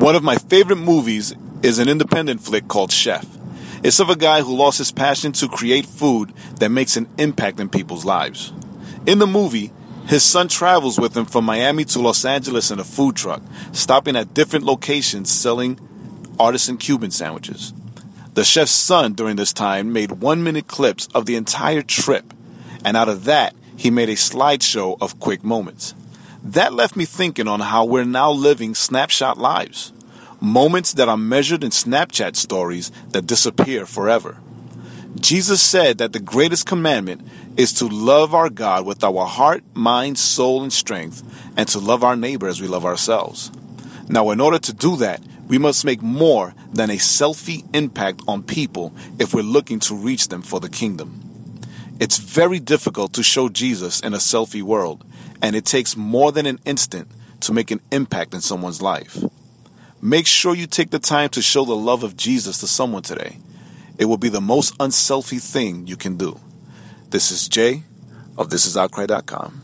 One of my favorite movies is an independent flick called Chef. It's of a guy who lost his passion to create food that makes an impact in people's lives. In the movie, his son travels with him from Miami to Los Angeles in a food truck, stopping at different locations selling artisan Cuban sandwiches. The chef's son during this time made one minute clips of the entire trip, and out of that, he made a slideshow of quick moments. That left me thinking on how we're now living snapshot lives. Moments that are measured in Snapchat stories that disappear forever. Jesus said that the greatest commandment is to love our God with our heart, mind, soul, and strength, and to love our neighbor as we love ourselves. Now, in order to do that, we must make more than a selfie impact on people if we're looking to reach them for the kingdom. It's very difficult to show Jesus in a selfie world, and it takes more than an instant to make an impact in someone's life. Make sure you take the time to show the love of Jesus to someone today. It will be the most unselfie thing you can do. This is Jay of ThisIsOutcry.com.